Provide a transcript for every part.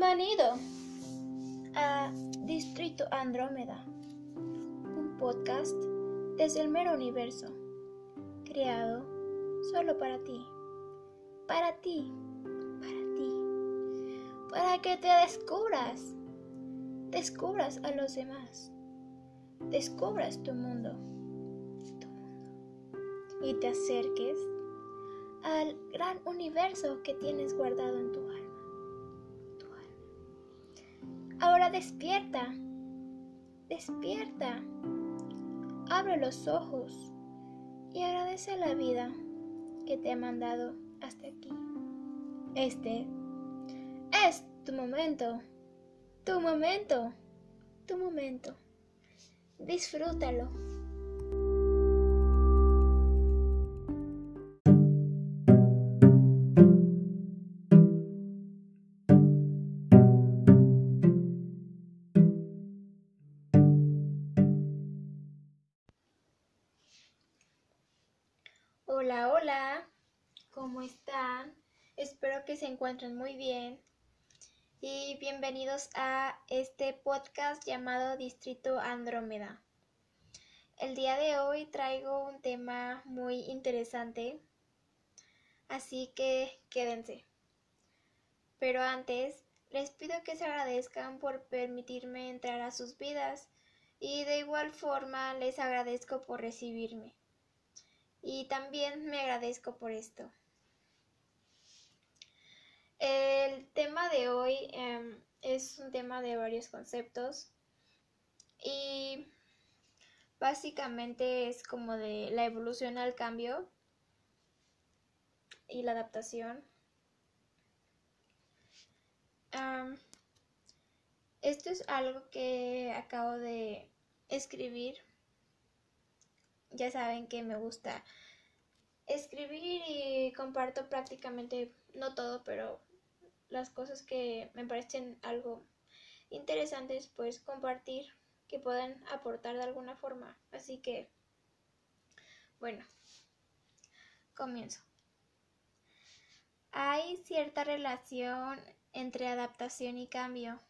Bienvenido a Distrito Andrómeda, un podcast desde el mero universo, creado solo para ti, para ti, para ti, para que te descubras, descubras a los demás, descubras tu mundo, tu mundo y te acerques al gran universo que tienes guardado en tu alma. Ahora despierta, despierta, abre los ojos y agradece a la vida que te ha mandado hasta aquí. Este es tu momento, tu momento, tu momento. Disfrútalo. Hola, hola, ¿cómo están? Espero que se encuentren muy bien y bienvenidos a este podcast llamado Distrito Andrómeda. El día de hoy traigo un tema muy interesante, así que quédense. Pero antes, les pido que se agradezcan por permitirme entrar a sus vidas y de igual forma les agradezco por recibirme y también me agradezco por esto. El tema de hoy em, es un tema de varios conceptos y básicamente es como de la evolución al cambio y la adaptación. esto es algo que acabo de escribir ya saben que me gusta escribir y comparto prácticamente, no todo, pero las cosas que me parecen algo interesantes, pues compartir, que puedan aportar de alguna forma. Así que, bueno, comienzo. Hay cierta relación entre adaptación y cambio,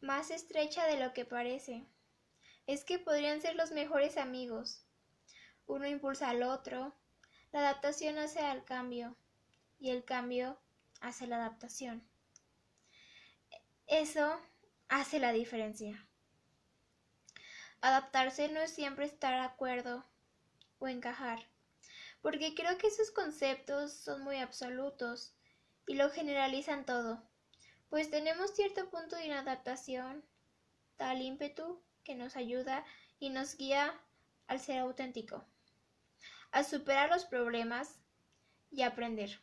más estrecha de lo que parece es que podrían ser los mejores amigos. Uno impulsa al otro, la adaptación hace al cambio y el cambio hace la adaptación. Eso hace la diferencia. Adaptarse no es siempre estar de acuerdo o encajar, porque creo que esos conceptos son muy absolutos y lo generalizan todo, pues tenemos cierto punto de inadaptación, tal ímpetu que nos ayuda y nos guía al ser auténtico, a superar los problemas y aprender.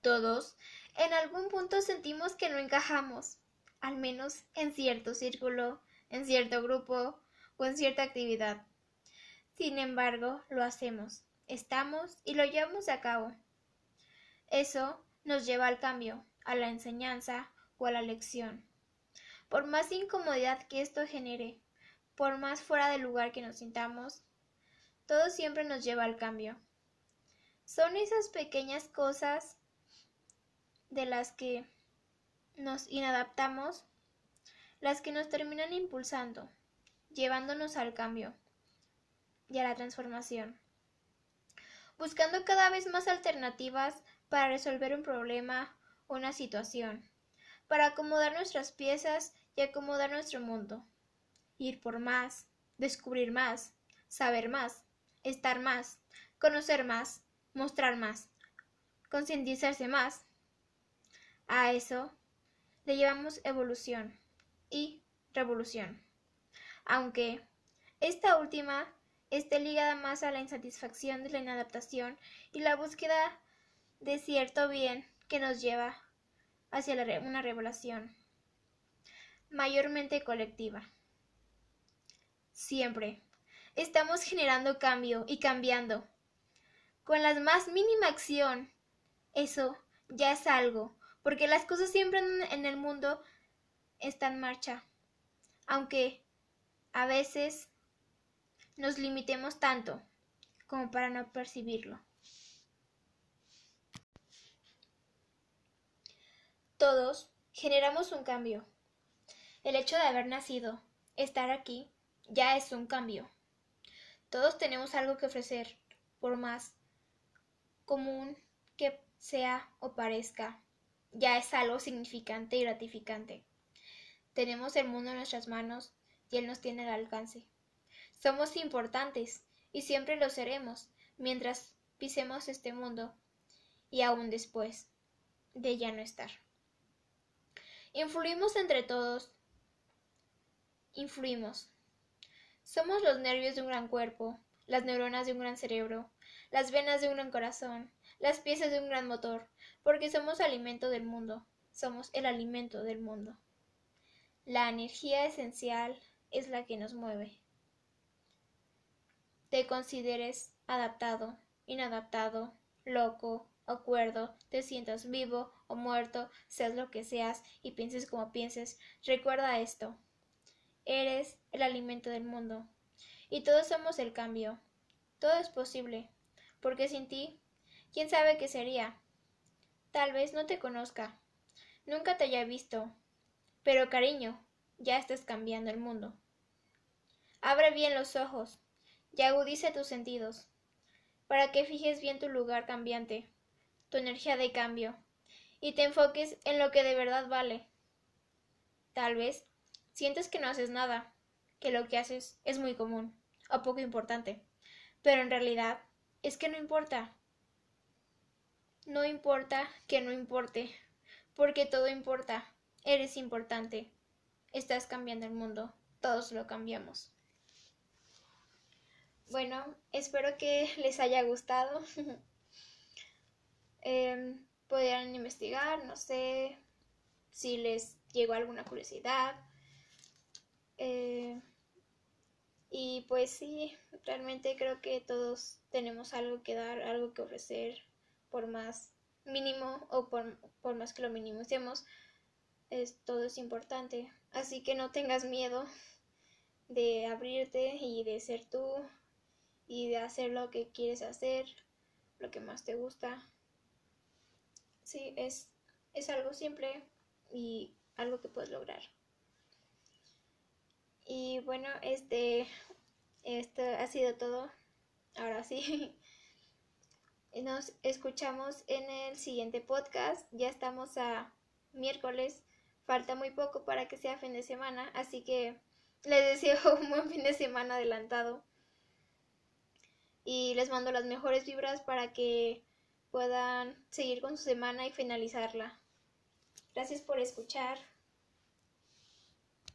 Todos en algún punto sentimos que no encajamos, al menos en cierto círculo, en cierto grupo o en cierta actividad. Sin embargo, lo hacemos, estamos y lo llevamos a cabo. Eso nos lleva al cambio, a la enseñanza o a la lección. Por más incomodidad que esto genere, por más fuera del lugar que nos sintamos, todo siempre nos lleva al cambio. Son esas pequeñas cosas de las que nos inadaptamos las que nos terminan impulsando, llevándonos al cambio y a la transformación, buscando cada vez más alternativas para resolver un problema o una situación, para acomodar nuestras piezas y acomodar nuestro mundo. Ir por más, descubrir más, saber más, estar más, conocer más, mostrar más, concientizarse más. A eso le llevamos evolución y revolución. Aunque esta última esté ligada más a la insatisfacción de la inadaptación y la búsqueda de cierto bien que nos lleva hacia una revelación mayormente colectiva. Siempre estamos generando cambio y cambiando. Con la más mínima acción, eso ya es algo, porque las cosas siempre en el mundo están en marcha, aunque a veces nos limitemos tanto como para no percibirlo. Todos generamos un cambio. El hecho de haber nacido, estar aquí, ya es un cambio. Todos tenemos algo que ofrecer, por más común que sea o parezca, ya es algo significante y gratificante. Tenemos el mundo en nuestras manos y Él nos tiene al alcance. Somos importantes y siempre lo seremos mientras pisemos este mundo y aún después de ya no estar. Influimos entre todos. Influimos. Somos los nervios de un gran cuerpo, las neuronas de un gran cerebro, las venas de un gran corazón, las piezas de un gran motor, porque somos alimento del mundo, somos el alimento del mundo. La energía esencial es la que nos mueve. Te consideres adaptado, inadaptado, loco, acuerdo, te sientas vivo o muerto, seas lo que seas y pienses como pienses, recuerda esto. Eres el alimento del mundo. Y todos somos el cambio. Todo es posible. Porque sin ti, ¿quién sabe qué sería? Tal vez no te conozca. Nunca te haya visto. Pero cariño, ya estás cambiando el mundo. Abre bien los ojos y agudice tus sentidos, para que fijes bien tu lugar cambiante, tu energía de cambio, y te enfoques en lo que de verdad vale. Tal vez sientes que no haces nada, que lo que haces es muy común o poco importante, pero en realidad es que no importa. No importa que no importe, porque todo importa. Eres importante. Estás cambiando el mundo. Todos lo cambiamos. Bueno, espero que les haya gustado. eh, podrían investigar, no sé si les llegó alguna curiosidad. Eh, y pues sí, realmente creo que todos tenemos algo que dar, algo que ofrecer, por más mínimo o por, por más que lo minimicemos, es, todo es importante. Así que no tengas miedo de abrirte y de ser tú y de hacer lo que quieres hacer, lo que más te gusta. Sí, es, es algo simple y algo que puedes lograr. Y bueno, este, esto ha sido todo. Ahora sí. Nos escuchamos en el siguiente podcast. Ya estamos a miércoles. Falta muy poco para que sea fin de semana. Así que les deseo un buen fin de semana adelantado y les mando las mejores vibras para que puedan seguir con su semana y finalizarla. Gracias por escuchar.